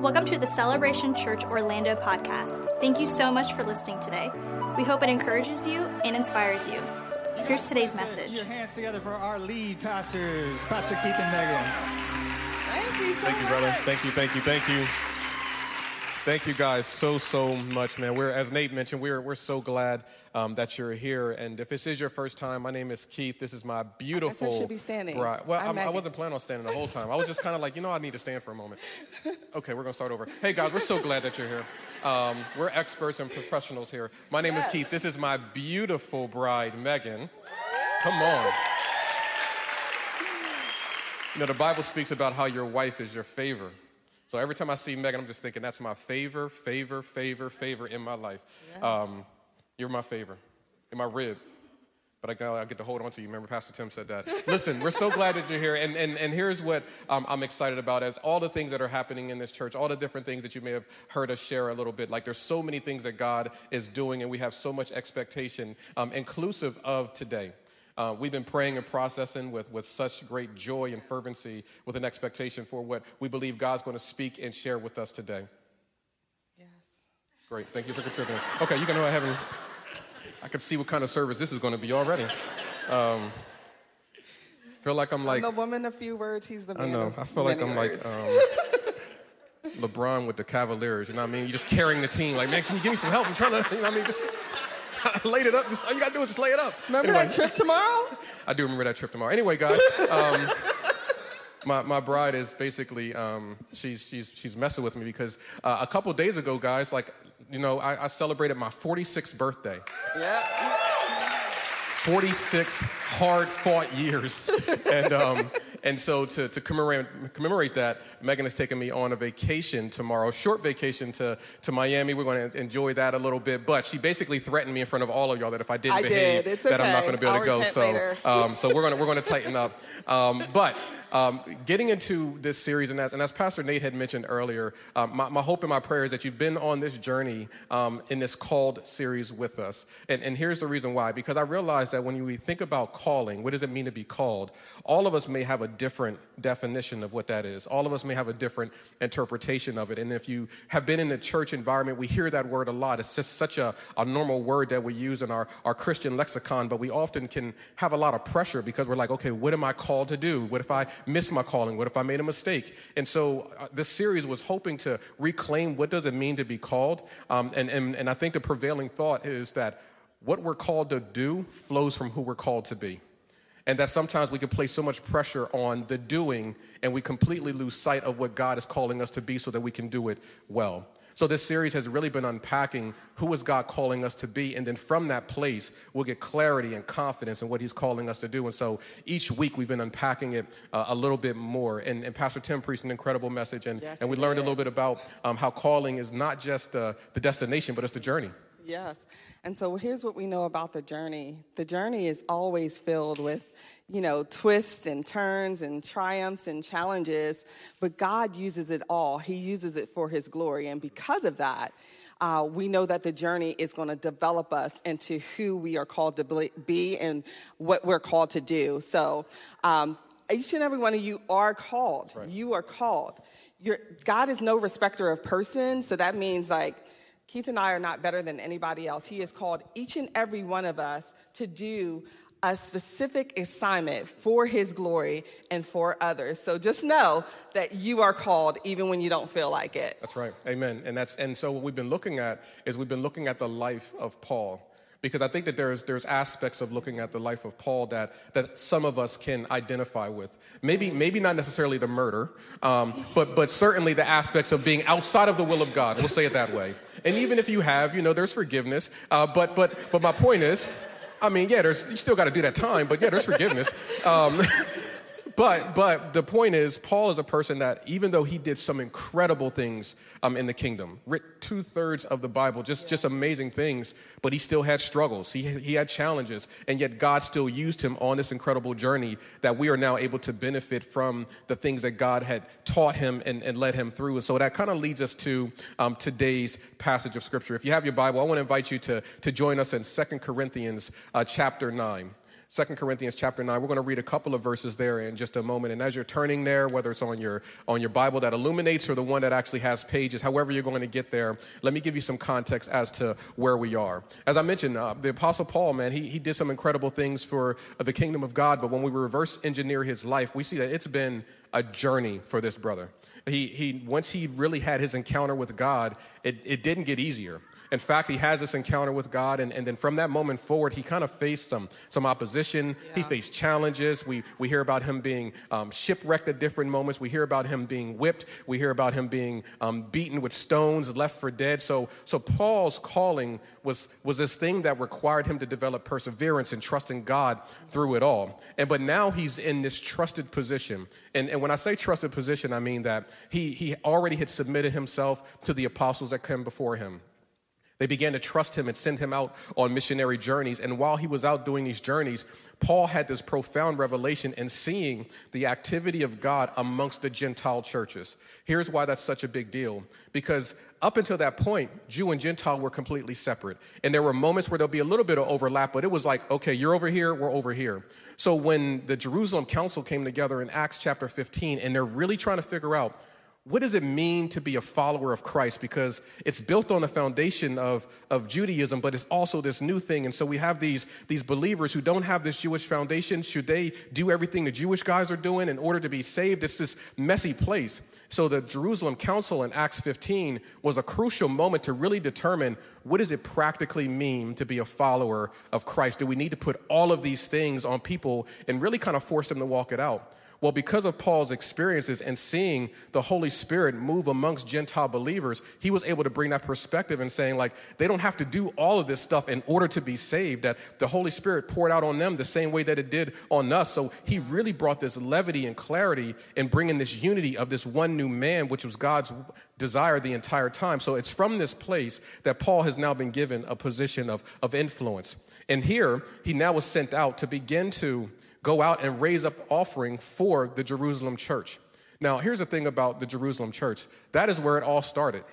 Welcome to the Celebration Church Orlando podcast. Thank you so much for listening today. We hope it encourages you and inspires you. Here's today's message. Your hands together for our lead pastors, Pastor Keith and Megan. Thank you so Thank you, brother. Thank you, thank you, thank you. Thank you guys so, so much, man. We're, as Nate mentioned, we're, we're so glad um, that you're here. And if this is your first time, my name is Keith. This is my beautiful. should be standing. bride. Well, I'm I'm, I wasn't planning on standing the whole time. I was just kind of like, you know, I need to stand for a moment. Okay, we're going to start over. Hey, guys, we're so glad that you're here. Um, we're experts and professionals here. My name Yes. is Keith. This is my beautiful bride, Megan. Come on. You know, the Bible speaks about how your wife is your favor. So every time I see Megan, I'm just thinking that's my favor, favor, favor, favor in my life. Um, you're my favor. You're my rib. But I, got, I get to hold on to you. Remember, Pastor Tim said that. Listen, we're so glad that you're here. And, and, and here's what um, I'm excited about as all the things that are happening in this church, all the different things that you may have heard us share a little bit. Like there's so many things that God is doing, and we have so much expectation, um, inclusive of today. Uh, we've been praying and processing with, with such great joy and fervency with an expectation for what we believe God's going to speak and share with us today. Yes. Great. Thank you for contributing. Okay, you can go ahead and I can see what kind of service this is going to be already. Um, feel like I'm like I'm the woman a few words. He's the man I know. I feel like I'm words. like um, LeBron with the Cavaliers. You know what I mean? You're just carrying the team. Like, man, can you give me some help? I'm trying to. You know what I mean? Just laid it up. Just all you gotta do is just lay it up. Remember Anyway. that trip tomorrow? I do remember that trip tomorrow. Anyway, guys, um, my, my bride is basically um, she's she's she's messing with me because uh, a couple days ago, guys, like you know, I, I celebrated my 46th birthday. Yeah. 46 hard fought years. and, um, and so to, to commemorate, commemorate that, Megan has taken me on a vacation tomorrow, short vacation to, to Miami. We're going to enjoy that a little bit. But she basically threatened me in front of all of y'all that if I didn't I behave, did. It's that I'm not going to be able I'll to go. So, um, so we're going to we're going to tighten up. Um, but um, getting into this series, and as, and as Pastor Nate had mentioned earlier, um, my, my hope and my prayer is that you've been on this journey um, in this called series with us. And, and here's the reason why because I realize that when we think about calling, what does it mean to be called? All of us may have a different definition of what that is. All of us may have a different interpretation of it. And if you have been in the church environment, we hear that word a lot. It's just such a, a normal word that we use in our, our Christian lexicon, but we often can have a lot of pressure because we're like, okay, what am I called to do? What if I miss my calling? What if I made a mistake? And so uh, this series was hoping to reclaim what does it mean to be called. Um, and, and, and I think the prevailing thought is that what we're called to do flows from who we're called to be. And that sometimes we can place so much pressure on the doing and we completely lose sight of what God is calling us to be so that we can do it well. So this series has really been unpacking who is God calling us to be, and then from that place we'll get clarity and confidence in what He's calling us to do. And so each week we've been unpacking it uh, a little bit more. And, and Pastor Tim preached an incredible message, and, Yes, and we learned a little bit about um, how calling is not just uh, the destination, but it's the journey. Yes. And so here's what we know about the journey. The journey is always filled with, you know, twists and turns and triumphs and challenges, but God uses it all. He uses it for his glory. And because of that, uh, we know that the journey is going to develop us into who we are called to be and what we're called to do. So, um, each and every one of you are called. You are called. You're, God is no respecter of persons, so that means like Keith and I are not better than anybody else. He has called each and every one of us to do a specific assignment for his glory and for others. So just know that you are called even when you don't feel like it. That's right. Amen. And that's and so what we've been looking at is we've been looking at the life of Paul. Because I think that there's there's aspects of looking at the life of Paul that that some of us can identify with. Maybe maybe not necessarily the murder, um, but but certainly the aspects of being outside of the will of God. We'll say it that way. And even if you have, you know, there's forgiveness. Uh, but but but my point is, I mean, yeah, there's you still got to do that time, but yeah, there's forgiveness. Um, But but the point is, Paul is a person that even though he did some incredible things um, in the kingdom, writ two thirds of the Bible, just just amazing things, but he still had struggles. He he had challenges, and yet God still used him on this incredible journey that we are now able to benefit from the things that God had taught him and, and led him through. And so that kind of leads us to um, today's passage of scripture. If you have your Bible, I want to invite you to to join us in Second Corinthians uh, chapter nine. Second Corinthians chapter 9. We're going to read a couple of verses there in just a moment. And as you're turning there, whether it's on your on your Bible that illuminates or the one that actually has pages, however you're going to get there, let me give you some context as to where we are. As I mentioned, uh, the Apostle Paul, man, he, he did some incredible things for uh, the kingdom of God. But when we reverse engineer his life, we see that it's been a journey for this brother. He, he once he really had his encounter with God, it, it didn't get easier. In fact, he has this encounter with God, and, and then from that moment forward, he kind of faced some, some opposition. Yeah. He faced challenges. We, we hear about him being um, shipwrecked at different moments. We hear about him being whipped. We hear about him being um, beaten with stones, left for dead. So, so Paul's calling was, was this thing that required him to develop perseverance and trust in God through it all. And but now he's in this trusted position. And, and when I say trusted position, I mean that he, he already had submitted himself to the apostles that came before him. They began to trust him and send him out on missionary journeys. And while he was out doing these journeys, Paul had this profound revelation in seeing the activity of God amongst the Gentile churches. Here's why that's such a big deal because up until that point, Jew and Gentile were completely separate. And there were moments where there'll be a little bit of overlap, but it was like, okay, you're over here, we're over here. So when the Jerusalem Council came together in Acts chapter 15, and they're really trying to figure out what does it mean to be a follower of Christ? Because it's built on the foundation of, of Judaism, but it's also this new thing. And so we have these, these believers who don't have this Jewish foundation. Should they do everything the Jewish guys are doing in order to be saved? It's this messy place. So the Jerusalem Council in Acts 15 was a crucial moment to really determine what does it practically mean to be a follower of Christ? Do we need to put all of these things on people and really kind of force them to walk it out? Well, because of Paul's experiences and seeing the Holy Spirit move amongst Gentile believers, he was able to bring that perspective and saying, like, they don't have to do all of this stuff in order to be saved, that the Holy Spirit poured out on them the same way that it did on us. So he really brought this levity and clarity in bringing this unity of this one new man, which was God's desire the entire time. So it's from this place that Paul has now been given a position of, of influence. And here, he now was sent out to begin to go out and raise up offering for the Jerusalem church. Now, here's the thing about the Jerusalem church that is where it all started.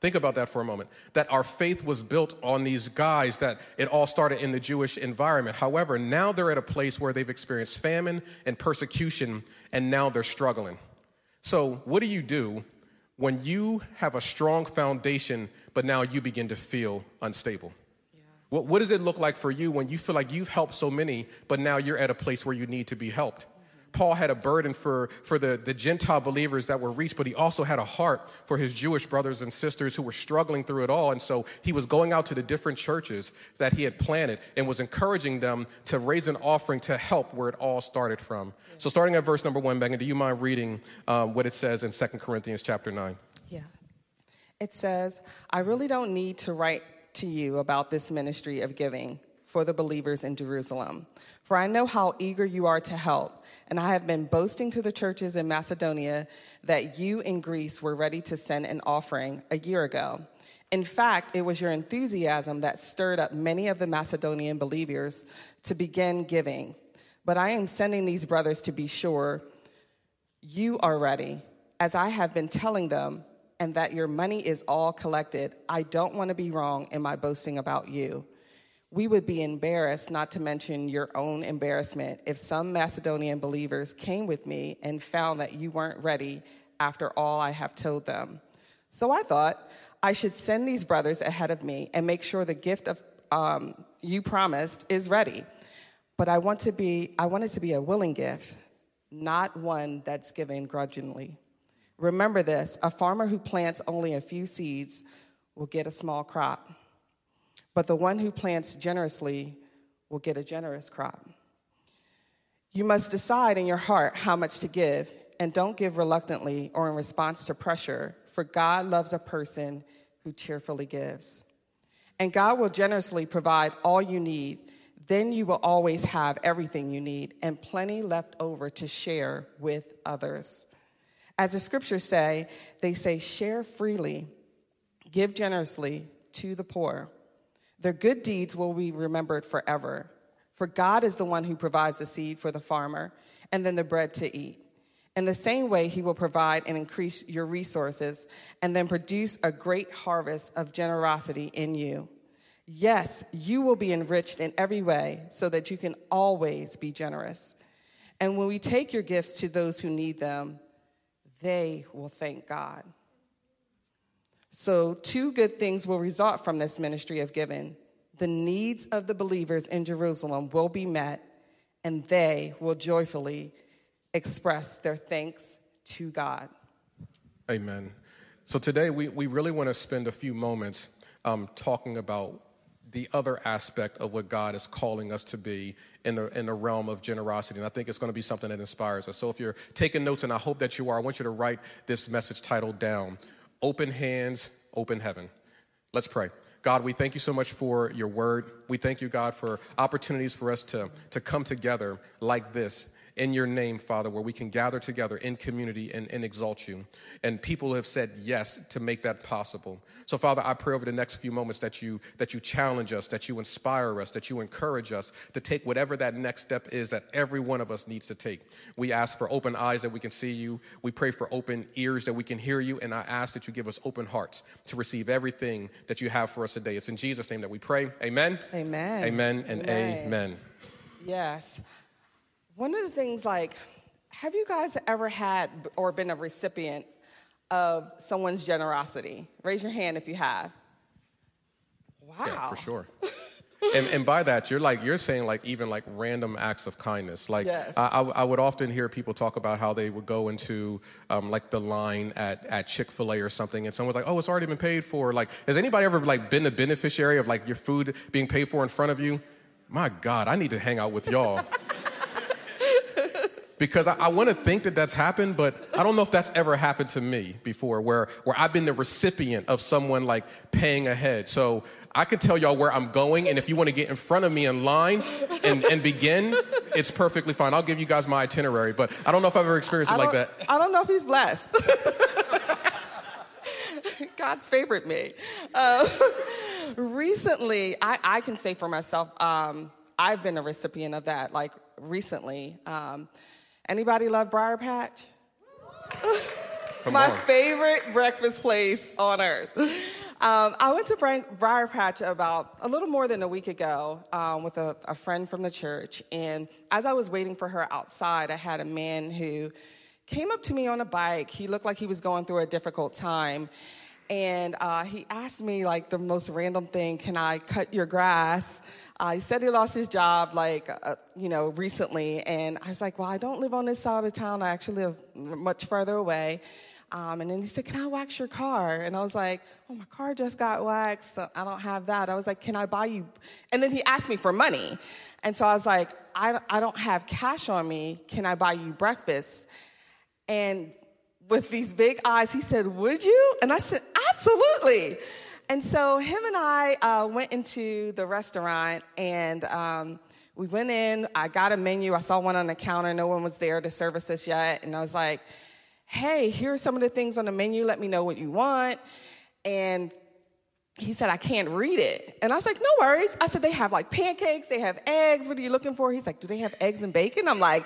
Think about that for a moment. That our faith was built on these guys, that it all started in the Jewish environment. However, now they're at a place where they've experienced famine and persecution, and now they're struggling. So, what do you do when you have a strong foundation, but now you begin to feel unstable? What, what does it look like for you when you feel like you've helped so many, but now you're at a place where you need to be helped? Paul had a burden for, for the, the Gentile believers that were reached, but he also had a heart for his Jewish brothers and sisters who were struggling through it all. And so he was going out to the different churches that he had planted and was encouraging them to raise an offering to help where it all started from. So, starting at verse number one, Megan, do you mind reading um, what it says in 2 Corinthians chapter 9? Yeah. It says, I really don't need to write to you about this ministry of giving for the believers in Jerusalem. For I know how eager you are to help, and I have been boasting to the churches in Macedonia that you in Greece were ready to send an offering a year ago. In fact, it was your enthusiasm that stirred up many of the Macedonian believers to begin giving. But I am sending these brothers to be sure you are ready, as I have been telling them and that your money is all collected, I don't want to be wrong in my boasting about you. We would be embarrassed, not to mention your own embarrassment, if some Macedonian believers came with me and found that you weren't ready after all I have told them. So I thought I should send these brothers ahead of me and make sure the gift of um, you promised is ready. But I want to be, I want it to be a willing gift, not one that's given grudgingly. Remember this a farmer who plants only a few seeds will get a small crop, but the one who plants generously will get a generous crop. You must decide in your heart how much to give, and don't give reluctantly or in response to pressure, for God loves a person who cheerfully gives. And God will generously provide all you need. Then you will always have everything you need and plenty left over to share with others. As the scriptures say, they say, share freely, give generously to the poor. Their good deeds will be remembered forever. For God is the one who provides the seed for the farmer and then the bread to eat. In the same way, he will provide and increase your resources and then produce a great harvest of generosity in you. Yes, you will be enriched in every way so that you can always be generous. And when we take your gifts to those who need them, they will thank God. So, two good things will result from this ministry of giving. The needs of the believers in Jerusalem will be met, and they will joyfully express their thanks to God. Amen. So, today we, we really want to spend a few moments um, talking about the other aspect of what God is calling us to be in the, in the realm of generosity. And I think it's going to be something that inspires us. So if you're taking notes, and I hope that you are, I want you to write this message title down Open Hands, Open Heaven. Let's pray. God, we thank you so much for your word. We thank you, God, for opportunities for us to, to come together like this in your name, Father, where we can gather together in community and, and exalt you. And people have said yes to make that possible. So, Father, I pray over the next few moments that you that you challenge us, that you inspire us, that you encourage us to take whatever that next step is that every one of us needs to take. We ask for open eyes that we can see you. We pray for open ears that we can hear you. And I ask that you give us open hearts to receive everything that you have for us today. It's in Jesus' name that we pray. Amen. Amen. Amen and Amen. amen. Yes. One of the things, like, have you guys ever had or been a recipient of someone's generosity? Raise your hand if you have. Wow. Yeah, for sure. and, and by that, you're like you're saying like even like random acts of kindness. Like Yes. I, I, I would often hear people talk about how they would go into um, like the line at, at Chick Fil A or something, and someone's like, "Oh, it's already been paid for." Like, has anybody ever like been the beneficiary of like your food being paid for in front of you? My God, I need to hang out with y'all. because I, I want to think that that's happened, but I don't know if that's ever happened to me before, where where I've been the recipient of someone like paying ahead. So I can tell y'all where I'm going, and if you want to get in front of me in line and, and begin, it's perfectly fine. I'll give you guys my itinerary, but I don't know if I've ever experienced it like that. I don't know if he's blessed. God's favored me. Uh, recently, I, I can say for myself, um, I've been a recipient of that. Like recently, um, anybody love Briar Patch? My on. favorite breakfast place on earth. Um, I went to Bri- Briar Patch about a little more than a week ago um, with a, a friend from the church. And as I was waiting for her outside, I had a man who came up to me on a bike. He looked like he was going through a difficult time. And uh, he asked me, like, the most random thing Can I cut your grass? Uh, he said he lost his job, like, uh, you know, recently. And I was like, Well, I don't live on this side of town. I actually live much further away. Um, and then he said, Can I wax your car? And I was like, Oh, my car just got waxed. I don't have that. I was like, Can I buy you? And then he asked me for money. And so I was like, I, I don't have cash on me. Can I buy you breakfast? And with these big eyes, he said, Would you? And I said, Absolutely. And so him and I uh, went into the restaurant and um, we went in. I got a menu. I saw one on the counter. No one was there to service us yet. And I was like, Hey, here are some of the things on the menu. Let me know what you want. And he said, I can't read it. And I was like, no worries. I said, they have like pancakes, they have eggs. What are you looking for? He's like, do they have eggs and bacon? I'm like,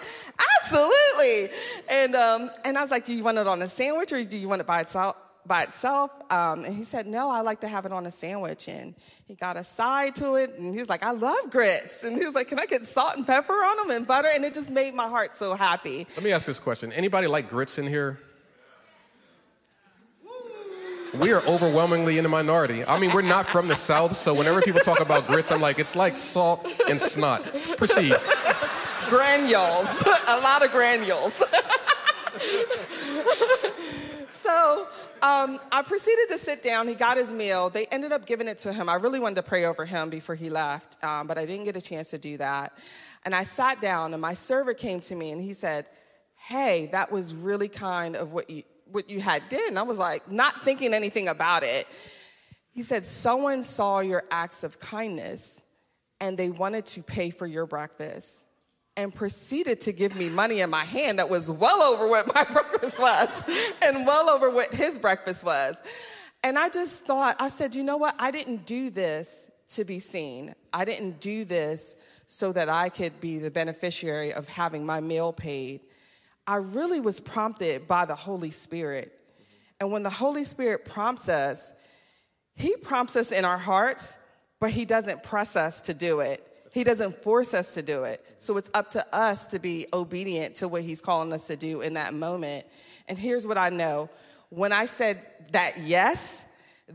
absolutely. And, um, and I was like, do you want it on a sandwich or do you want it by itself? By itself, um, and he said, "No, I like to have it on a sandwich." And he got a side to it, and he was like, "I love grits." And he was like, "Can I get salt and pepper on them and butter?" And it just made my heart so happy. Let me ask this question. Anybody like grits in here? We are overwhelmingly in the minority. I mean, we're not from the South, so whenever people talk about grits, I'm like, it's like salt and snot. Proceed. granules, a lot of granules. so um, I proceeded to sit down. He got his meal. They ended up giving it to him. I really wanted to pray over him before he left, um, but I didn't get a chance to do that. And I sat down, and my server came to me and he said, Hey, that was really kind of what you, what you had did. And I was like, not thinking anything about it. He said, Someone saw your acts of kindness and they wanted to pay for your breakfast and proceeded to give me money in my hand that was well over what my breakfast was and well over what his breakfast was. And I just thought, I said, you know what? I didn't do this to be seen. I didn't do this so that I could be the beneficiary of having my meal paid. I really was prompted by the Holy Spirit. And when the Holy Spirit prompts us, He prompts us in our hearts, but He doesn't press us to do it. He doesn't force us to do it. So it's up to us to be obedient to what He's calling us to do in that moment. And here's what I know when I said that yes,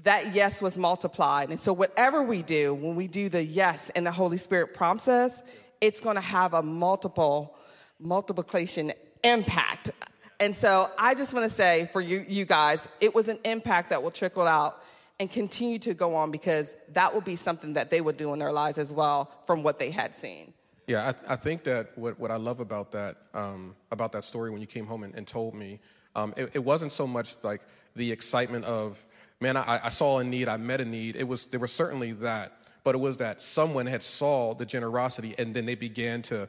that yes was multiplied. And so, whatever we do, when we do the yes and the Holy Spirit prompts us, it's going to have a multiple multiplication impact. And so, I just want to say for you, you guys, it was an impact that will trickle out and continue to go on because that will be something that they would do in their lives as well from what they had seen. Yeah, I, I think that what, what I love about that um, about that story when you came home and, and told me, um, it, it wasn't so much like the excitement of man, I, I saw a need, I met a need. It was there was certainly that, but it was that someone had saw the generosity and then they began to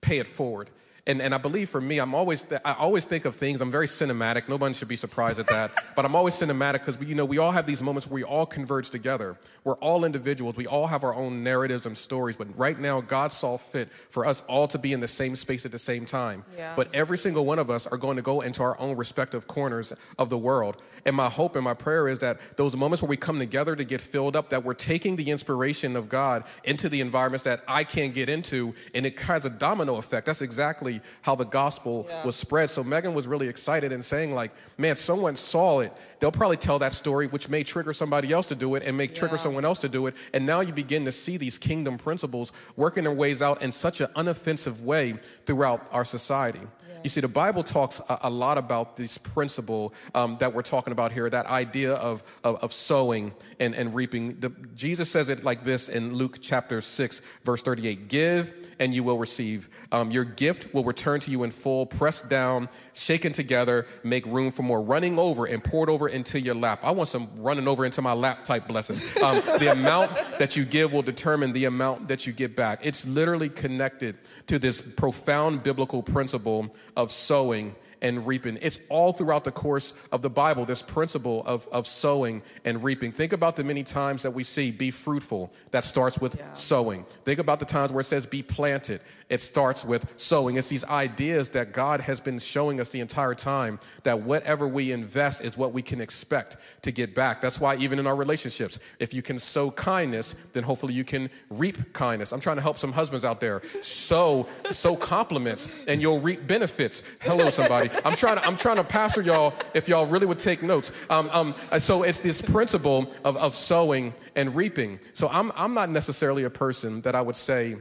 pay it forward. And, and I believe for me, I'm always, I always think of things, I'm very cinematic. Nobody should be surprised at that. but I'm always cinematic because, you know, we all have these moments where we all converge together. We're all individuals. We all have our own narratives and stories. But right now, God saw fit for us all to be in the same space at the same time. Yeah. But every single one of us are going to go into our own respective corners of the world. And my hope and my prayer is that those moments where we come together to get filled up, that we're taking the inspiration of God into the environments that I can't get into, and it has a domino effect. That's exactly how the gospel yeah. was spread. So Megan was really excited and saying, like, man, someone saw it. They'll probably tell that story, which may trigger somebody else to do it and may yeah. trigger someone else to do it. And now you begin to see these kingdom principles working their ways out in such an unoffensive way throughout our society. You see, the Bible talks a, a lot about this principle um, that we're talking about here, that idea of, of, of sowing and, and reaping. The, Jesus says it like this in Luke chapter 6, verse 38 Give and you will receive. Um, your gift will return to you in full, pressed down, shaken together, make room for more, running over and poured over into your lap. I want some running over into my lap type blessings. Um, the amount that you give will determine the amount that you get back. It's literally connected to this profound biblical principle of sowing and reaping. It's all throughout the course of the Bible, this principle of, of sowing and reaping. Think about the many times that we see be fruitful. That starts with yeah. sowing. Think about the times where it says be planted. It starts with sowing. It's these ideas that God has been showing us the entire time that whatever we invest is what we can expect to get back. That's why, even in our relationships, if you can sow kindness, then hopefully you can reap kindness. I'm trying to help some husbands out there. Sow, sow compliments, and you'll reap benefits. Hello, somebody. I'm trying to, I'm trying to pastor y'all if y'all really would take notes. Um, um, so it's this principle of, of sowing and reaping. So I'm, I'm not necessarily a person that I would say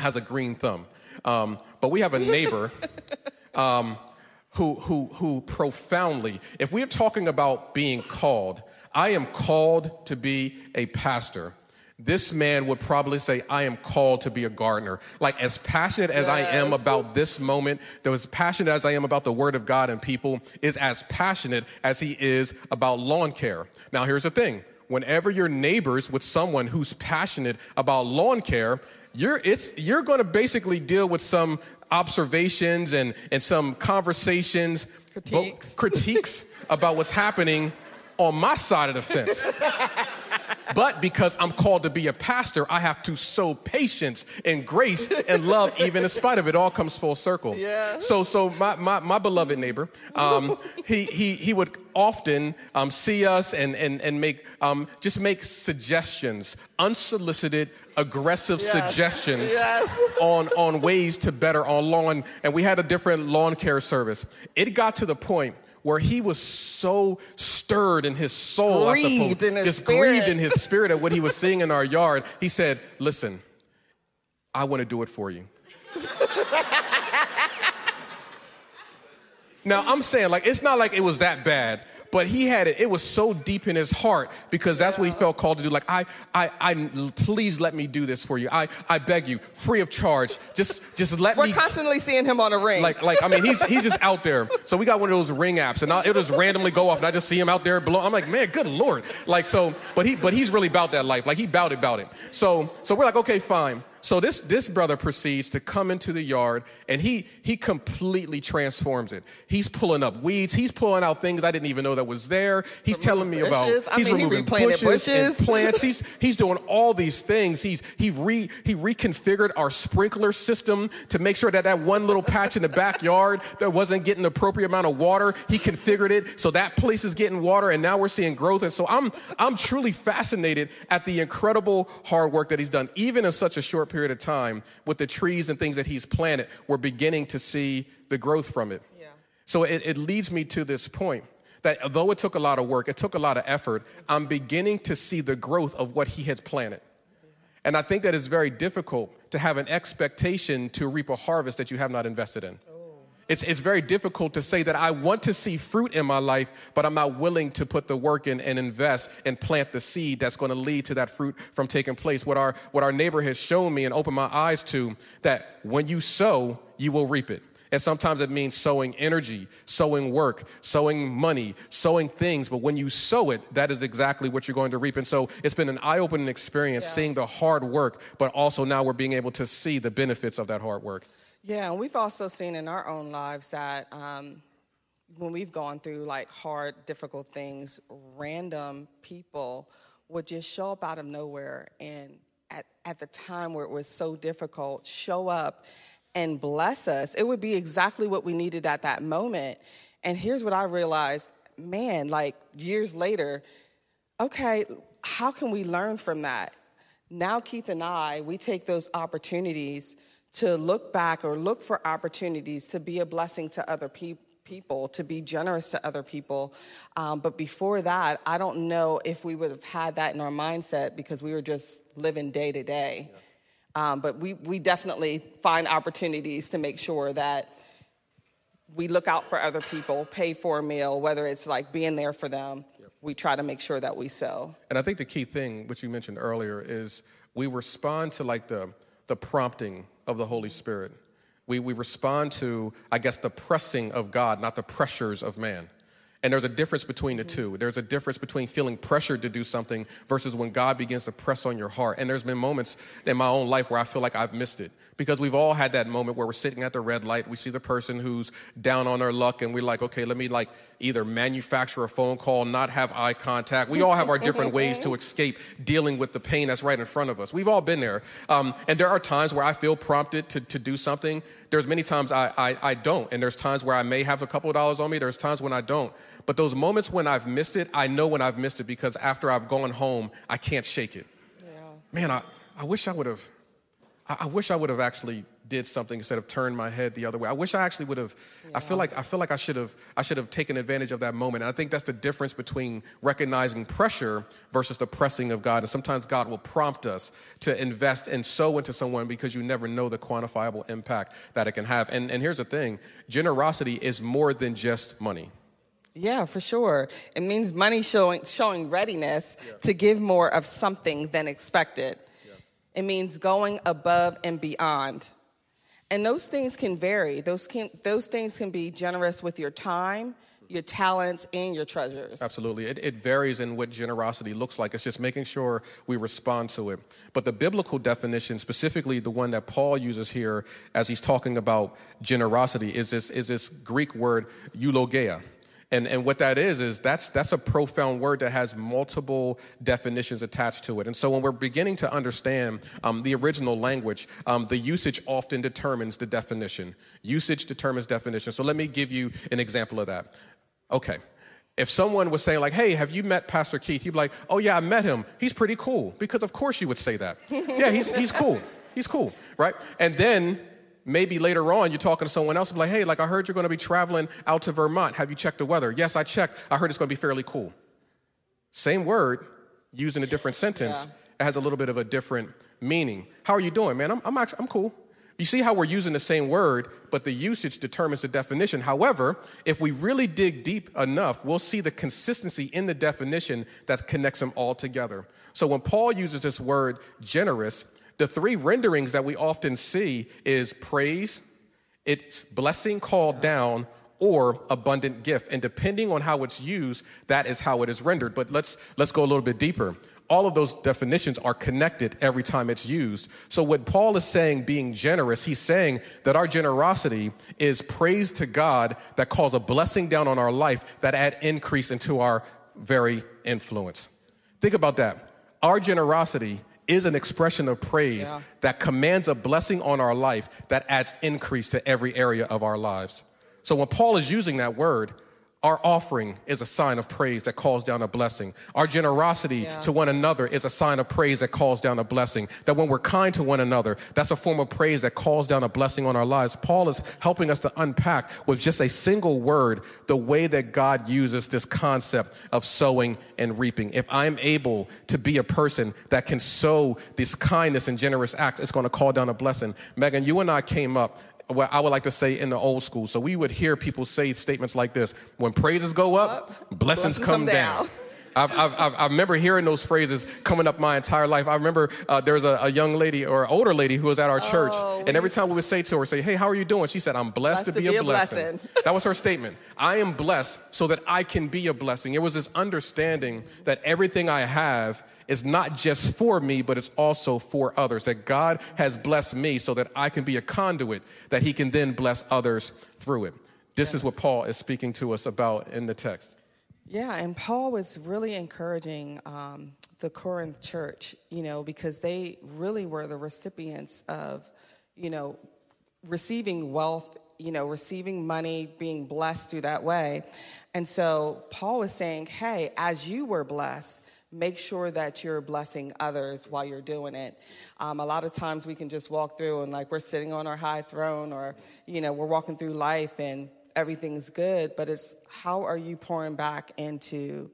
has a green thumb. Um, but we have a neighbor um, who, who, who profoundly, if we're talking about being called, I am called to be a pastor. This man would probably say, I am called to be a gardener. Like, as passionate as yes. I am about this moment, that as passionate as I am about the word of God and people, is as passionate as he is about lawn care. Now, here's the thing whenever you're neighbors with someone who's passionate about lawn care, you're, it's, you're going to basically deal with some observations and, and some conversations, critiques, critiques about what's happening on my side of the fence. but because I'm called to be a pastor, I have to sow patience and grace and love, even in spite of it. All comes full circle. Yeah. So, so my, my, my beloved neighbor, um, he, he, he would often um, see us and, and, and make, um, just make suggestions, unsolicited, aggressive yes. suggestions yes. on, on ways to better our lawn. And we had a different lawn care service. It got to the point where he was so stirred in his soul, grieved in his just spirit. grieved in his spirit at what he was seeing in our yard. He said, Listen, I want to do it for you. now, I'm saying, like, it's not like it was that bad, but he had it. It was so deep in his heart because that's what he felt called to do. Like, I, I, I, please let me do this for you. I, I beg you, free of charge. Just, just let We're me. We're constantly seeing him on a ring. Like, like, I mean, he's, he's just out there. So we got one of those ring apps, and it'll just randomly go off, and I just see him out there. Below. I'm like, man, good lord. Like, so, but he, but he's really about that life. Like, he it, about it. So, so we're like, okay, fine. So this this brother proceeds to come into the yard and he he completely transforms it. He's pulling up weeds. He's pulling out things I didn't even know that was there. He's telling me about bushes. I he's mean, removing replanted bushes, and plants. He's he's doing all these things. He's he re he reconfigured our sprinkler system to make sure that that one little patch in the backyard that wasn't getting the appropriate amount of water, he configured it so that place is getting water, and now we're seeing growth. And so I'm I'm truly fascinated at the incredible hard work that he's done, even in such a short period of time, with the trees and things that he's planted. We're beginning to see the growth from it. Yeah. So it, it leads me to this point that although it took a lot of work, it took a lot of effort, I'm beginning to see the growth of what he has planted. And I think that it's very difficult to have an expectation to reap a harvest that you have not invested in. It's, it's very difficult to say that I want to see fruit in my life, but I'm not willing to put the work in and invest and plant the seed that's going to lead to that fruit from taking place. What our, what our neighbor has shown me and opened my eyes to, that when you sow, you will reap it. And sometimes it means sowing energy, sowing work, sowing money, sowing things. But when you sow it, that is exactly what you're going to reap. And so it's been an eye opening experience Yeah. seeing the hard work, but also now we're being able to see the benefits of that hard work. Yeah, and we've also seen in our own lives that um, when we've gone through like hard, difficult things, random people would just show up out of nowhere and at, at the time where it was so difficult, show up and bless us. It would be exactly what we needed at that moment. And here's what I realized man, like years later, okay, how can we learn from that? Now, Keith and I, we take those opportunities to look back or look for opportunities to be a blessing to other peop people, to be generous to other people. Um, but before that, I don't know if we would have had that in our mindset because we were just living day to day. Um, but we, we definitely find opportunities to make sure that we look out for other people, pay for a meal, whether it's like being there for them. We try to make sure that we sow. And I think the key thing, which you mentioned earlier, is we respond to like the, the prompting of the Holy Spirit. We, we respond to, I guess, the pressing of God, not the pressures of man. And there's a difference between the two. There's a difference between feeling pressured to do something versus when God begins to press on your heart. And there's been moments in my own life where I feel like I've missed it because we've all had that moment where we're sitting at the red light. We see the person who's down on their luck, and we're like, okay, let me like either manufacture a phone call, not have eye contact. We all have our different ways to escape dealing with the pain that's right in front of us. We've all been there. Um, and there are times where I feel prompted to, to do something. There's many times I, I, I don't. And there's times where I may have a couple of dollars on me. There's times when I don't. But those moments when I've missed it, I know when I've missed it because after I've gone home, I can't shake it. Man, I, I wish I would have, I, I wish I would have actually did something instead of turned my head the other way. I wish I actually would have, I feel like, I feel like I should have, I should have taken advantage of that moment. And I think that's the difference between recognizing pressure versus the pressing of God. And sometimes God will prompt us to invest and sow into someone because you never know the quantifiable impact that it can have. And, and here's the thing, generosity is more than just money. Yeah, for sure. It means money showing showing readiness to give more of something than expected. It means going above and beyond. And those things can vary. Those can those things can be generous with your time, your talents, and your treasures. Absolutely. It, it varies in what generosity looks like. It's just making sure we respond to it. But the biblical definition, specifically the one that Paul uses here as he's talking about generosity, is this, is this Greek word eulogia. And, and what that is, is that's, that's a profound word that has multiple definitions attached to it. And so when we're beginning to understand um, the original language, um, the usage often determines the definition. Usage determines definition. So let me give you an example of that. Okay. If someone was saying, like, hey, have you met Pastor Keith? You'd be like, oh, yeah, I met him. He's pretty cool. Because of course you would say that. yeah, he's, he's cool. He's cool, right? And then maybe later on you're talking to someone else and be like, hey, like I heard you're going to be traveling out to Vermont. Have you checked the weather? Yes, I checked. I heard it's going to be fairly cool. Same word used in a different sentence. Yeah. It has a little bit of a different meaning. How are you doing, man? I'm, I'm actually, I'm cool. You see how we're using the same word, but the usage determines the definition. However, if we really dig deep enough, we'll see the consistency in the definition that connects them all together. So when Paul uses this word generous, the three renderings that we often see is praise, it's blessing called down, or abundant gift. And depending on how it's used, that is how it is rendered. But let's let's go a little bit deeper. all of those definitions are connected every time it's used. So, what Paul is saying, being generous, he's saying that our generosity is praise to God that calls a blessing down on our life that add increase into our very influence. Think about that. Our generosity is an expression of praise Yeah. that commands a blessing on our life that adds increase to every area of our lives. So when Paul is using that word, our offering is a sign of praise that calls down a blessing. Our generosity Yeah. to one another is a sign of praise that calls down a blessing. That when we're kind to one another, that's a form of praise that calls down a blessing on our lives. Paul is helping us to unpack with just a single word the way that God uses this concept of sowing and reaping. If I'm able to be a person that can sow this kindness and generous acts, it's going to call down a blessing. Megan, you and I came up what I would like to say in the old school. So we would hear people say statements like this when praises go up, blessings, blessings come, come down. down. I've, I've, I've, I remember hearing those phrases coming up my entire life. I remember uh, there was a, a young lady or an older lady who was at our church, Oh, and every time we would say to her, say, "Hey, how are you doing?" She said, "I'm blessed, to, be, a blessing." that was her statement. I am blessed so that I can be a blessing. It was this understanding that everything I have is not just for me, but it's also for others. That God has blessed me so that I can be a conduit that He can then bless others through it. This is what Paul is speaking to us about in the text. Yeah, and Paul was really encouraging um, the Corinth church, you know, because they really were the recipients of, you know, receiving wealth, you know, receiving money, being blessed through that way. And so Paul was saying, hey, as you were blessed, make sure that you're blessing others while you're doing it. Um, a lot of times we can just walk through and like we're sitting on our high throne or, you know, we're walking through life and everything's good, but it's how are you pouring back into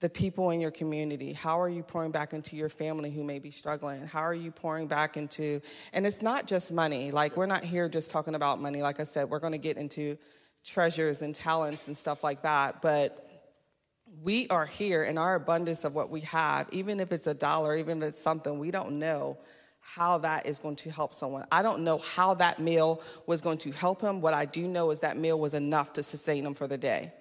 the people in your community? How are you pouring back into your family who may be struggling? How are you pouring back into, and it's not just money. Like, we're not here just talking about money. Like I said, we're going to get into treasures and talents and stuff like that. But we are here in our abundance of what we have, even if it's a dollar, even if it's something, we don't know how that is going to help someone. I don't know how that meal was going to help him. What I do know is that meal was enough to sustain him for the day.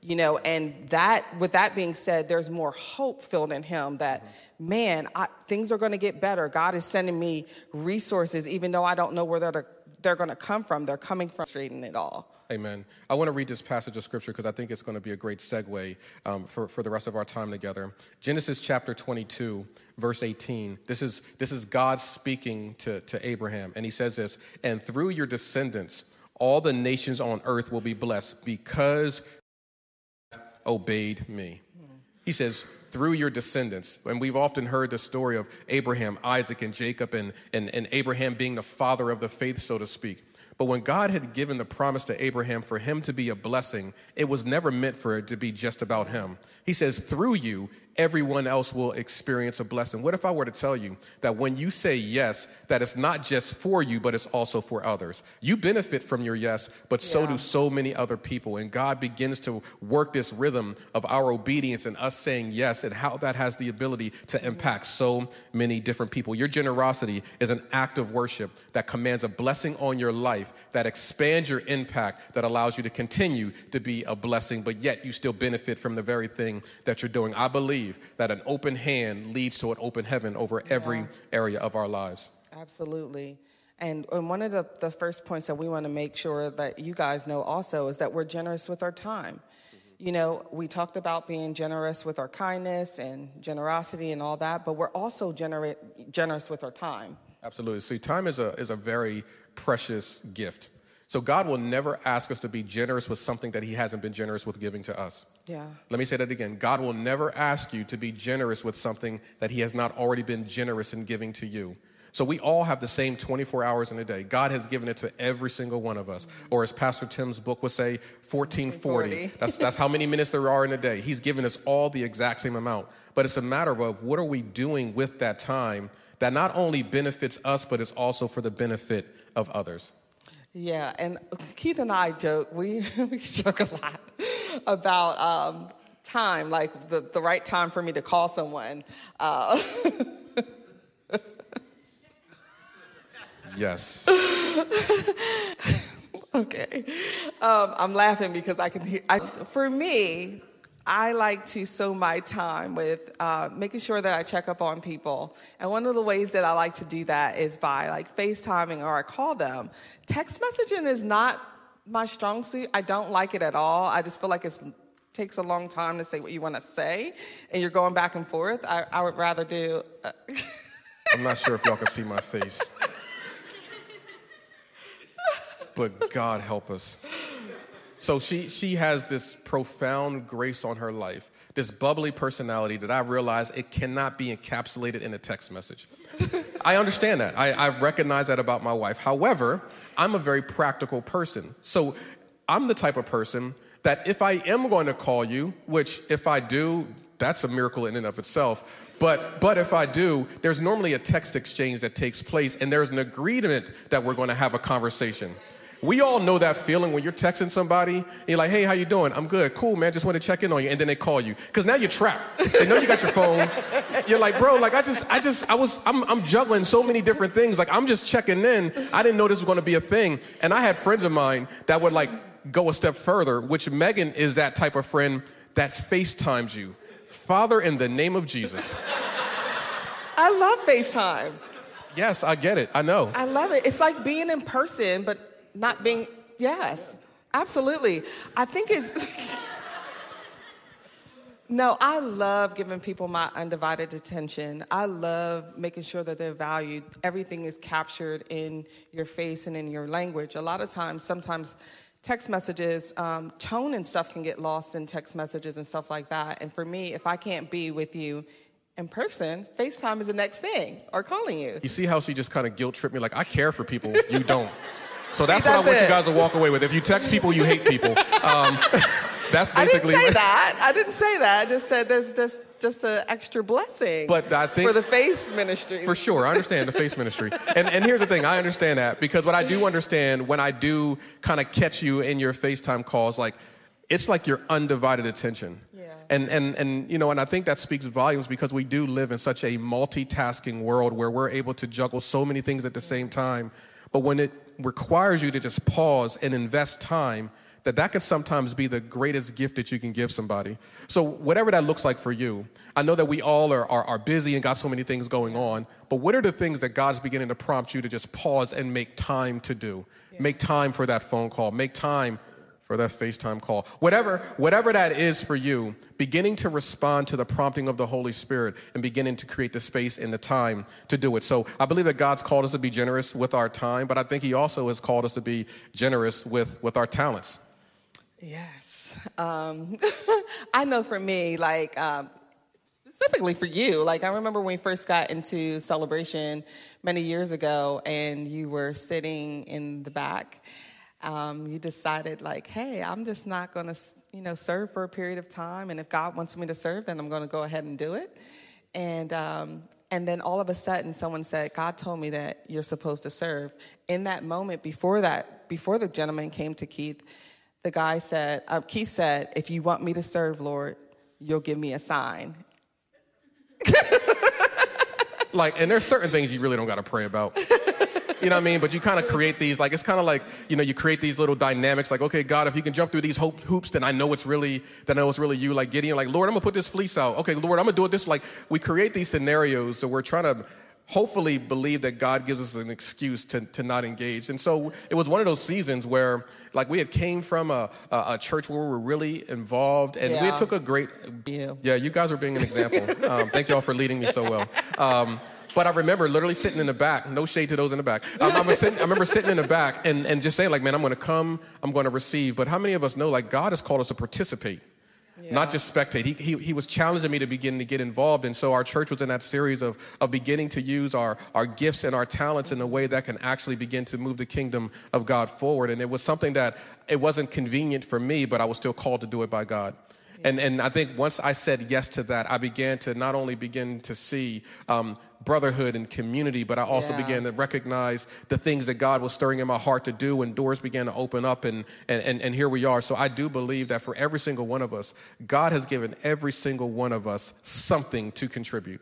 You know, and that, with that being said, there's more hope filled in him that, mm-hmm. man, I, things are going to get better. God is sending me resources, even though I don't know where they're, they're going to come from. They're coming from straighten it all. Amen. I want to read this passage of scripture because I think it's going to be a great segue um, for, for the rest of our time together. Genesis chapter 22, verse 18. This is, this is God speaking to, to Abraham, and he says this And through your descendants, all the nations on earth will be blessed because obeyed me. He says, through your descendants. And we've often heard the story of Abraham, Isaac, and Jacob, and, and, and Abraham being the father of the faith, so to speak. But when God had given the promise to Abraham for him to be a blessing, it was never meant for it to be just about him. He says, through you, everyone else will experience a blessing. What if I were to tell you that when you say yes, that it's not just for you, but it's also for others? You benefit from your yes, but so Yeah. do so many other people. And God begins to work this rhythm of our obedience and us saying yes, and how that has the ability to mm-hmm. impact so many different people. Your generosity is an act of worship that commands a blessing on your life, that expands your impact, that allows you to continue to be a blessing, but yet you still benefit from the very thing that you're doing. I believe that an open hand leads to an open heaven over every area of our lives. Absolutely. And, and one of the, the first points that we want to make sure that you guys know also is that we're generous with our time. Mm-hmm. You know, we talked about being generous with our kindness and generosity and all that, but we're also genera- generous with our time. Absolutely. See, time is a, is a very precious gift. So God will never ask us to be generous with something that He hasn't been generous with giving to us. Yeah. Let me say that again. God will never ask you to be generous with something that He has not already been generous in giving to you. So we all have the same 24 hours in a day. God has given it to every single one of us. Or as Pastor Tim's book would say, 1440. 1440. That's, that's how many minutes there are in a day. He's given us all the exact same amount. But it's a matter of what are we doing with that time that not only benefits us, but is also for the benefit of others. Yeah, and Keith and I joke, we, we joke a lot about um, time, like the, the right time for me to call someone. Uh, Yes. okay. Um, I'm laughing because I can hear, I, for me, I like to sow my time with uh, making sure that I check up on people. And one of the ways that I like to do that is by like FaceTiming or I call them. Text messaging is not my strong suit. I don't like it at all. I just feel like it takes a long time to say what you want to say and you're going back and forth. I, I would rather do. Uh, I'm not sure if y'all can see my face. But God help us. So she, she has this profound grace on her life, this bubbly personality that I realize it cannot be encapsulated in a text message. I understand that. I, I recognize that about my wife. However, I'm a very practical person. So I'm the type of person that if I am going to call you, which if I do, that's a miracle in and of itself. But but if I do, there's normally a text exchange that takes place, and there's an agreement that we're going to have a conversation. We all know that feeling when you're texting somebody, and you're like, hey, how you doing? I'm good. Cool, man. Just want to check in on you. And then they call you. Because now you're trapped. They know you got your phone. You're like, bro, like I just, I just, I was, I'm, I'm juggling so many different things. Like I'm just checking in. I didn't know this was going to be a thing. And I had friends of mine that would like go a step further, which Megan is that type of friend that FaceTimes you. Father, in the name of Jesus. I love FaceTime. Yes, I get it. I know. I love it. It's like being in person, but not being, yes, absolutely. I think it's, no, I love giving people my undivided attention. I love making sure that they're valued. Everything is captured in your face and in your language. A lot of times, sometimes, text messages, um, tone and stuff can get lost in text messages and stuff like that. And for me, if I can't be with you in person, FaceTime is the next thing, or calling you. You see how she just kind of guilt tripped me? Like, I care for people, you don't. So that's, what I want it. you guys to walk away with. If you text people, you hate people. Um, that's basically. I didn't say that. I didn't say that. I just said there's just just an extra blessing. But I think for the face ministry. For sure, I understand the face ministry. And and here's the thing, I understand that because what I do understand when I do kind of catch you in your FaceTime calls, like it's like your undivided attention. Yeah. And, and, and, you know, and I think that speaks volumes because we do live in such a multitasking world where we're able to juggle so many things at the same time. But when it requires you to just pause and invest time, that that can sometimes be the greatest gift that you can give somebody. So whatever that looks like for you, I know that we all are, are, are, busy and got so many things going on, but what are the things that God's beginning to prompt you to just pause and make time to do? Yeah. Make time for that phone call. Make time for that FaceTime call. Whatever, whatever that is for you, beginning to respond to the prompting of the Holy Spirit and beginning to create the space and the time to do it. So I believe that God's called us to be generous with our time, but I think He also has called us to be generous with, with our talents. Yes. Um, I know for me, like, um, specifically for you, like, I remember when we first got into celebration many years ago and you were sitting in the back um, you decided like, hey, I'm just not going to, you know, serve for a period of time, and if God wants me to serve, then I'm going to go ahead and do it. And um, and then all of a sudden, someone said, God told me that you're supposed to serve. In that moment, before that, before the gentleman came to Keith, the guy said, uh, Keith said, if you want me to serve, Lord, you'll give me a sign. like, and there's certain things you really don't got to pray about. you know what I mean? But you kind of create these, like, it's kind of like, you know, you create these little dynamics, like, okay, God, if you can jump through these hoops, then I know it's really, then I know it's really you. Like Gideon, like, Lord, I'm gonna put this fleece out. Okay, Lord, I'm gonna do it this. Like, we create these scenarios, so we're trying to hopefully believe that God gives us an excuse to, to not engage. And so it was one of those seasons where like we had came from a, a, a church where we were really involved and yeah. we took a great, you. yeah, you guys were being an example. um, thank y'all for leading me so well. Um, but I remember literally sitting in the back, no shade to those in the back. Um, I, sitting, I, remember sitting in the back and, and just saying, like, man, I'm going to come, I'm going to receive. But how many of us know, like, God has called us to participate? Yeah. Not just spectate. He, he, he was challenging me to begin to get involved. And so our church was in that series of, of beginning to use our, our gifts and our talents in a way that can actually begin to move the kingdom of God forward. And it was something that it wasn't convenient for me, but I was still called to do it by God. And, and I think once I said yes to that, I began to not only begin to see um, brotherhood and community, but I also yeah. began to recognize the things that God was stirring in my heart to do, and doors began to open up, and, and, and, and here we are. So I do believe that for every single one of us, God has given every single one of us something to contribute.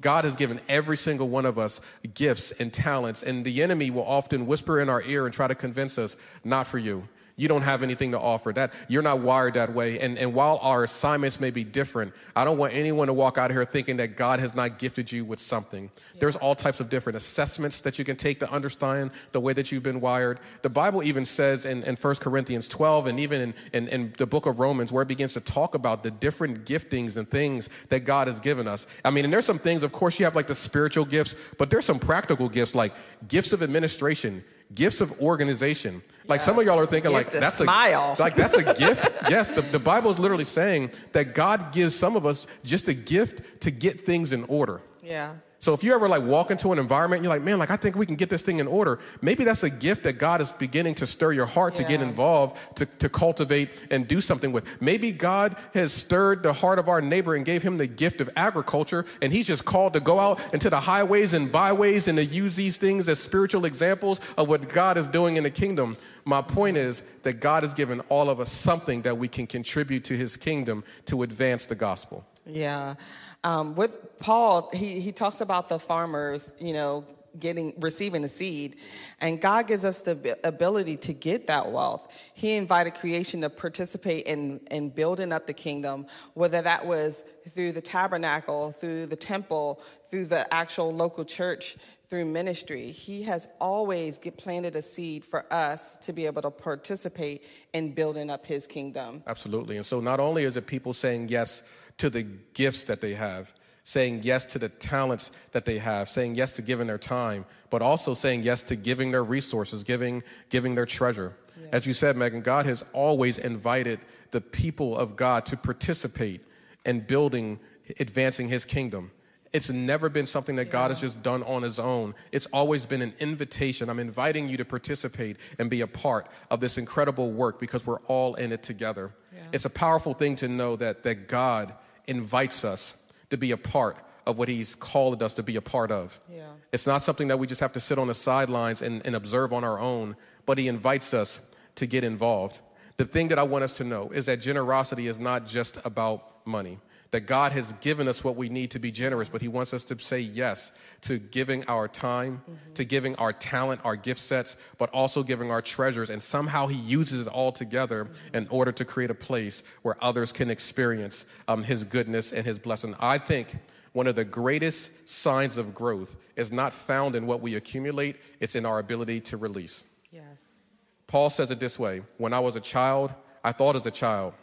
God has given every single one of us gifts and talents, and the enemy will often whisper in our ear and try to convince us, not for you You don't have anything to offer. That you're not wired that way. And, and while our assignments may be different, I don't want anyone to walk out of here thinking that God has not gifted you with something. Yeah. There's all types of different assessments that you can take to understand the way that you've been wired. The Bible even says in, in 1 Corinthians 12 and even in, in, in the book of Romans where it begins to talk about the different giftings and things that God has given us. I mean, and there's some things, of course, you have like the spiritual gifts, but there's some practical gifts like gifts of administration gifts of organization. Like yes. some of y'all are thinking, like that's smile. a like that's a gift. yes, the, the Bible is literally saying that God gives some of us just a gift to get things in order. Yeah. So if you ever like walk into an environment and you're like, man, like I think we can get this thing in order, maybe that's a gift that God is beginning to stir your heart yeah. to get involved, to, to cultivate and do something with. Maybe God has stirred the heart of our neighbor and gave him the gift of agriculture, and he's just called to go out into the highways and byways and to use these things as spiritual examples of what God is doing in the kingdom. My point is that God has given all of us something that we can contribute to his kingdom to advance the gospel. Yeah. Um, with Paul, he, he talks about the farmers, you know, getting receiving the seed. And god gives us the ability to get that wealth. He invited creation to participate in, in building up the kingdom whether that was through the tabernacle through the temple through the actual local church through ministry. He has always get, planted a seed for us to be able to participate in building up his kingdom. Absolutely. And so not only is it people saying yes to the gifts that they have, saying yes to the talents that they have, saying yes to giving their time, but also saying yes to giving their resources, giving, giving their treasure. Yeah. As you said, Megan, God has always invited the people of God to participate in building, advancing his kingdom. It's never been something that yeah. God has just done on his own. It's always been an invitation. I'm inviting you to participate and be a part of this incredible work because we're all in it together. Yeah. It's a powerful thing to know that, that God invites us to be a part of what he's called us to be a part of. Yeah. It's not something that we just have to sit on the sidelines and, and observe on our own, but he invites us to get involved. The thing that I want us to know is that generosity is not just about money that God has given us what we need to be generous, but He wants us to say yes to giving our time, mm-hmm. to giving our talent, our gift sets, but also giving our treasures. And somehow He uses it all together mm-hmm. in order to create a place where others can experience um, His goodness and His blessing. I think one of the greatest signs of growth is not found in what we accumulate, it's in our ability to release. Yes. Paul says it this way When I was a child, I thought as a child.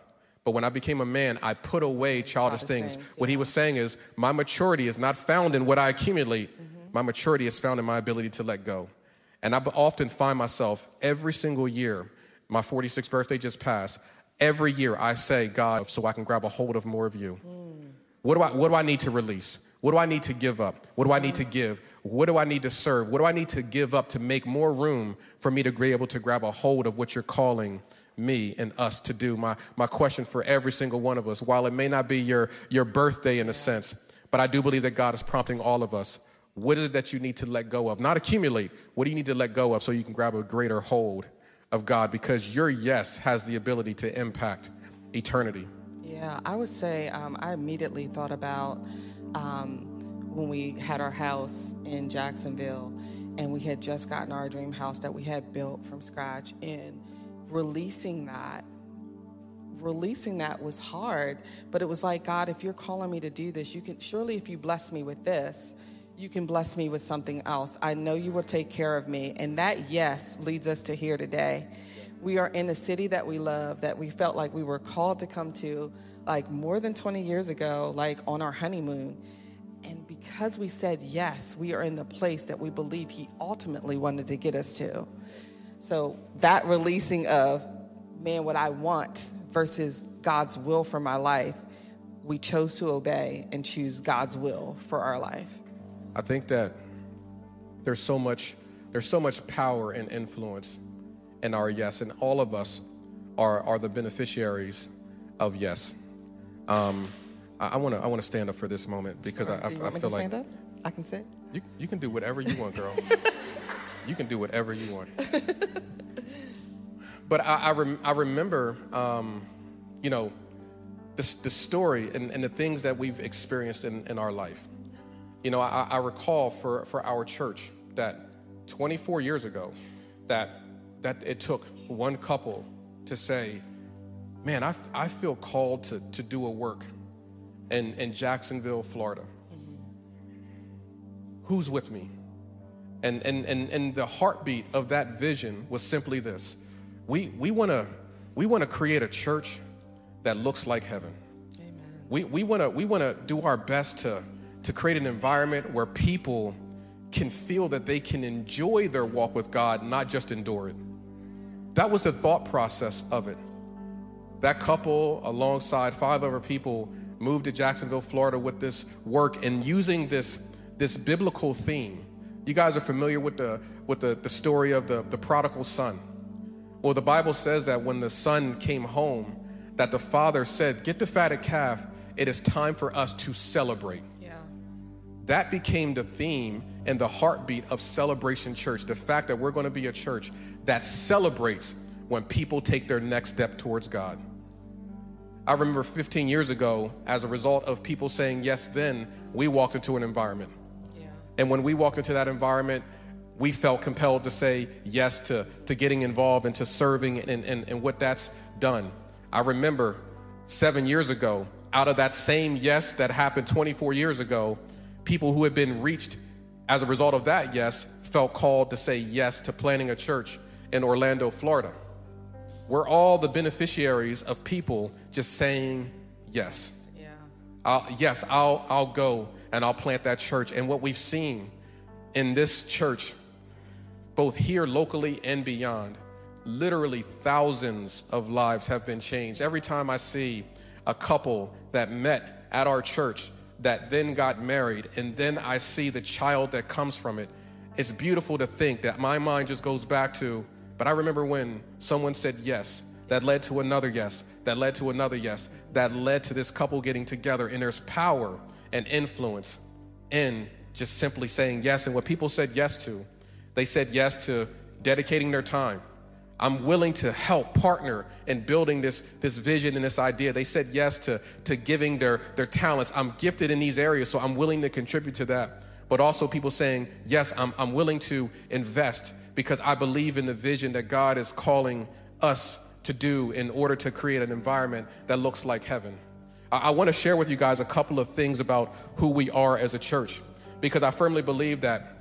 But when I became a man, I put away childish things. things yeah. What he was saying is, my maturity is not found in what I accumulate. Mm-hmm. My maturity is found in my ability to let go. And I often find myself every single year, my 46th birthday just passed, every year I say, God, so I can grab a hold of more of you. Mm. What, do I, what do I need to release? What do I need to give up? What do I need to give? What do I need to serve? What do I need to give up to make more room for me to be able to grab a hold of what you're calling me and us to do. My, my question for every single one of us, while it may not be your, your birthday in a sense, but I do believe that God is prompting all of us. What is it that you need to let go of? Not accumulate. What do you need to let go of so you can grab a greater hold of God? Because your yes has the ability to impact eternity. Yeah, I would say um, I immediately thought about um, when we had our house in Jacksonville and we had just gotten our dream house that we had built from scratch. And releasing that releasing that was hard but it was like god if you're calling me to do this you can surely if you bless me with this you can bless me with something else. I know you will take care of me. And that yes leads us to here today. We are in a city that we love that we felt like we were called to come to like more than 20 years ago like on our honeymoon. And because we said yes we are in the place that we believe he ultimately wanted to get us to so that releasing of, man, what I want versus God's will for my life, we chose to obey and choose God's will for our life. I think that there's so much there's so much power and influence in our yes, and all of us are are the beneficiaries of yes. Um, I want to I want to stand up for this moment because sure. I, I, I feel like stand up? I can sit. You you can do whatever you want, girl. you can do whatever you want. but I, I, rem, I remember, um, you know, the, the story and, and, the things that we've experienced in, in our life. You know, I, I recall for, for our church that 24 years ago, that, that it took one couple to say, man, I, I feel called to, to do a work in, in Jacksonville, Florida. Who's with me? And, and, and, and the heartbeat of that vision was simply this we, we want to we wanna create a church that looks like heaven. Amen. We, we want to we wanna do our best to, to create an environment where people can feel that they can enjoy their walk with God, not just endure it. That was the thought process of it. That couple, alongside five other people, moved to Jacksonville, Florida with this work and using this, this biblical theme. You guys are familiar with the, with the, the story of the, the prodigal son. Well, the Bible says that when the son came home, that the father said, Get the fatted calf, it is time for us to celebrate. Yeah. That became the theme and the heartbeat of Celebration Church. The fact that we're going to be a church that celebrates when people take their next step towards God. I remember 15 years ago, as a result of people saying yes then, we walked into an environment. And when we walked into that environment, we felt compelled to say yes to, to getting involved and to serving and, and, and what that's done. I remember seven years ago, out of that same yes that happened 24 years ago, people who had been reached as a result of that yes felt called to say yes to planning a church in Orlando, Florida. We're all the beneficiaries of people just saying yes. Yeah. I'll, yes, I'll, I'll go and I'll plant that church. And what we've seen in this church, both here locally and beyond, literally thousands of lives have been changed. Every time I see a couple that met at our church that then got married, and then I see the child that comes from it, it's beautiful to think that my mind just goes back to but I remember when someone said yes, that led to another yes, that led to another yes, that led to this couple getting together. And there's power and influence in just simply saying yes. And what people said yes to, they said yes to dedicating their time. I'm willing to help partner in building this, this vision and this idea. They said yes to, to giving their, their talents. I'm gifted in these areas, so I'm willing to contribute to that. But also people saying, yes, I'm, I'm willing to invest because I believe in the vision that God is calling us to do in order to create an environment that looks like heaven. I, I want to share with you guys a couple of things about who we are as a church because I firmly believe that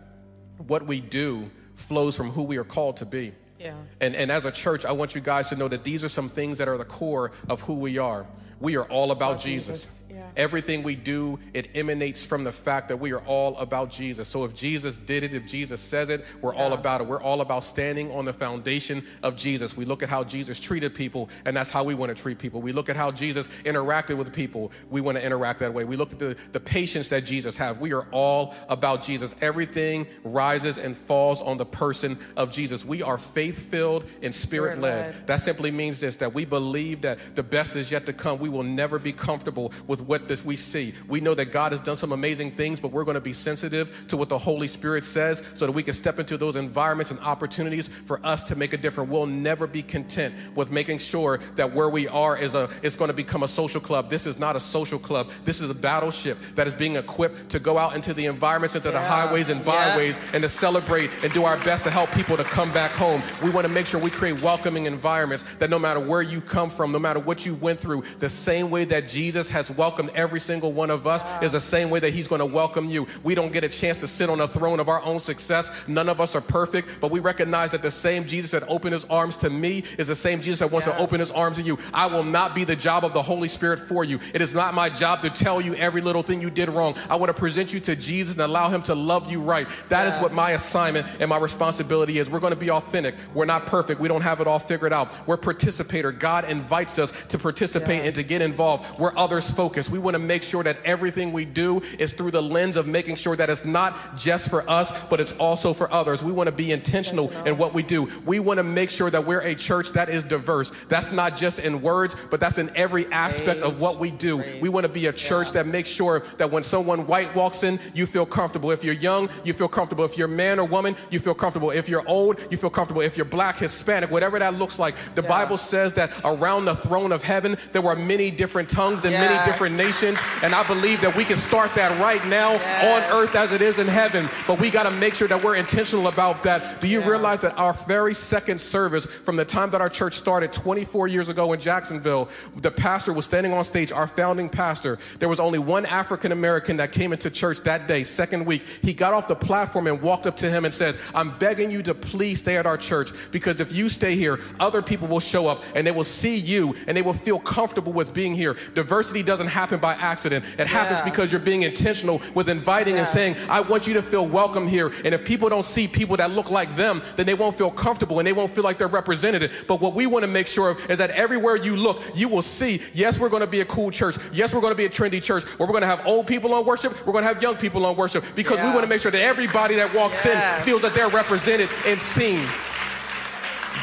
what we do flows from who we are called to be. Yeah. And, and as a church, I want you guys to know that these are some things that are the core of who we are. We are all about, about Jesus. Jesus. Yeah. Everything we do, it emanates from the fact that we are all about Jesus. So if Jesus did it, if Jesus says it, we're yeah. all about it. We're all about standing on the foundation of Jesus. We look at how Jesus treated people, and that's how we want to treat people. We look at how Jesus interacted with people. We want to interact that way. We look at the, the patience that Jesus had. We are all about Jesus. Everything rises and falls on the person of Jesus. We are faith filled and spirit led. That simply means this that we believe that the best is yet to come. We will never be comfortable with what this we see. We know that God has done some amazing things, but we're going to be sensitive to what the Holy Spirit says so that we can step into those environments and opportunities for us to make a difference. We'll never be content with making sure that where we are is a is going to become a social club. This is not a social club. This is a battleship that is being equipped to go out into the environments, into yeah. the highways and byways, yeah. and to celebrate and do our best to help people to come back home. We want to make sure we create welcoming environments that no matter where you come from, no matter what you went through, the same way that Jesus has welcomed every single one of us is the same way that He's going to welcome you. We don't get a chance to sit on the throne of our own success. None of us are perfect, but we recognize that the same Jesus that opened His arms to me is the same Jesus that wants yes. to open His arms to you. I will not be the job of the Holy Spirit for you. It is not my job to tell you every little thing you did wrong. I want to present you to Jesus and allow Him to love you right. That yes. is what my assignment and my responsibility is. We're going to be authentic. We're not perfect. We don't have it all figured out. We're participator. God invites us to participate yes. and to get involved. We're others focused. We want to make sure that everything we do is through the lens of making sure that it's not just for us, but it's also for others. We want to be intentional, intentional. in what we do. We want to make sure that we're a church that is diverse. That's not just in words, but that's in every aspect of what we do. We want to be a church yeah. that makes sure that when someone white walks in, you feel comfortable. If you're young, you feel comfortable. If you're man or woman, you feel comfortable. If you're old, you feel comfortable. If you're black, Hispanic, whatever that looks like, the yeah. Bible says that around the throne of heaven, there were many different tongues and yes. many different different nations. And I believe that we can start that right now Yes. on earth as it is in heaven. But we got to make sure that we're intentional about that. Do you Yeah. realize that our very second service, from the time that our church started 24 years ago in Jacksonville, the pastor was standing on stage, our founding pastor. There was only one African American that came into church that day, second week. He got off the platform and walked up to him and said, I'm begging you to please stay at our church because if you stay here, other people will show up and they will see you and they will feel comfortable with being here. Diversity doesn't happen by accident, it happens Yeah. because you're being intentional with inviting Yes. and saying, I want you to feel welcome here. And if people don't see people that look like them, then they won't feel comfortable and they won't feel like they're represented. But what we want to make sure of is that everywhere you look, you will see, yes, we're going to be a cool church. Yes, we're going to be a trendy church where we're going to have old people on worship. We're going to have young people on worship because we want to make sure that everybody that walks Yes. in feels that they're represented and seen.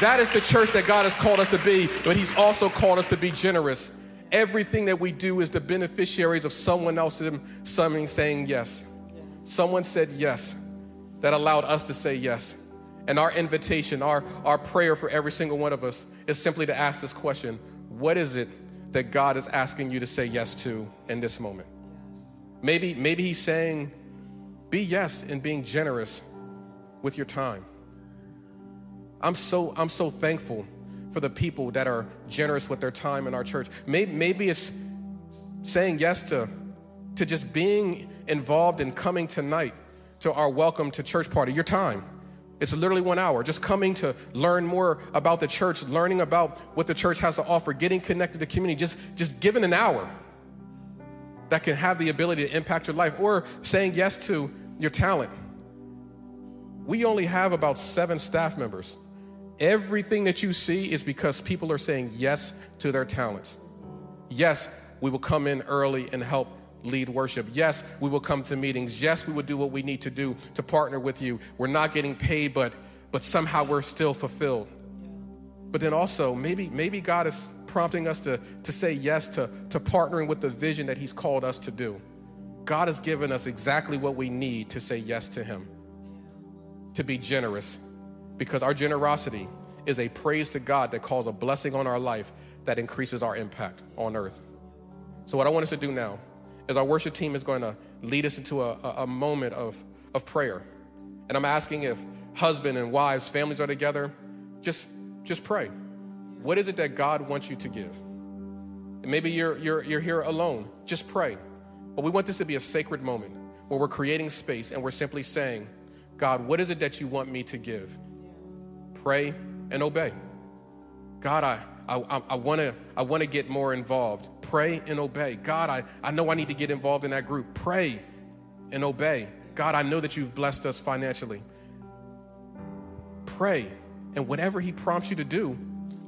That is the church that God has called us to be, but He's also called us to be generous. Everything that we do is the beneficiaries of someone else something saying yes. Someone said yes that allowed us to say yes. And our invitation, our, our prayer for every single one of us is simply to ask this question What is it that God is asking you to say yes to in this moment? Maybe, maybe He's saying, Be yes in being generous with your time. I'm so, I'm so thankful for the people that are generous with their time in our church. Maybe, maybe it's saying yes to, to just being involved in coming tonight to our welcome to church party, your time. It's literally one hour, just coming to learn more about the church, learning about what the church has to offer, getting connected to community, just, just giving an hour that can have the ability to impact your life, or saying yes to your talent. We only have about seven staff members. Everything that you see is because people are saying yes to their talents. Yes, we will come in early and help lead worship. Yes, we will come to meetings. Yes, we will do what we need to do to partner with you. We're not getting paid, but but somehow we're still fulfilled. But then also, maybe maybe God is prompting us to, to say yes to, to partnering with the vision that He's called us to do. God has given us exactly what we need to say yes to Him, to be generous, because our generosity is a praise to God that calls a blessing on our life that increases our impact on earth. So, what I want us to do now is our worship team is going to lead us into a, a, a moment of, of prayer. And I'm asking if husband and wives, families are together, just, just pray. What is it that God wants you to give? And maybe you're, you're, you're here alone, just pray. But we want this to be a sacred moment where we're creating space and we're simply saying, God, what is it that you want me to give? Pray and obey. God, I, I, I want to I wanna get more involved. Pray and obey. God, I, I know I need to get involved in that group. Pray and obey. God, I know that you've blessed us financially. Pray, and whatever He prompts you to do,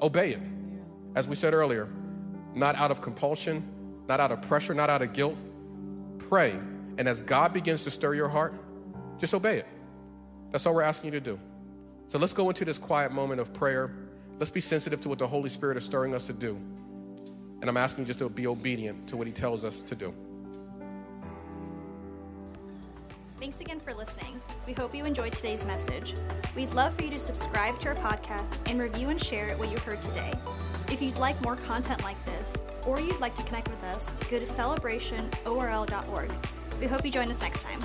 obey it. As we said earlier, not out of compulsion, not out of pressure, not out of guilt. Pray, and as God begins to stir your heart, just obey it. That's all we're asking you to do. So let's go into this quiet moment of prayer. Let's be sensitive to what the Holy Spirit is stirring us to do. And I'm asking you just to be obedient to what He tells us to do. Thanks again for listening. We hope you enjoyed today's message. We'd love for you to subscribe to our podcast and review and share what you heard today. If you'd like more content like this, or you'd like to connect with us, go to celebrationorl.org. We hope you join us next time.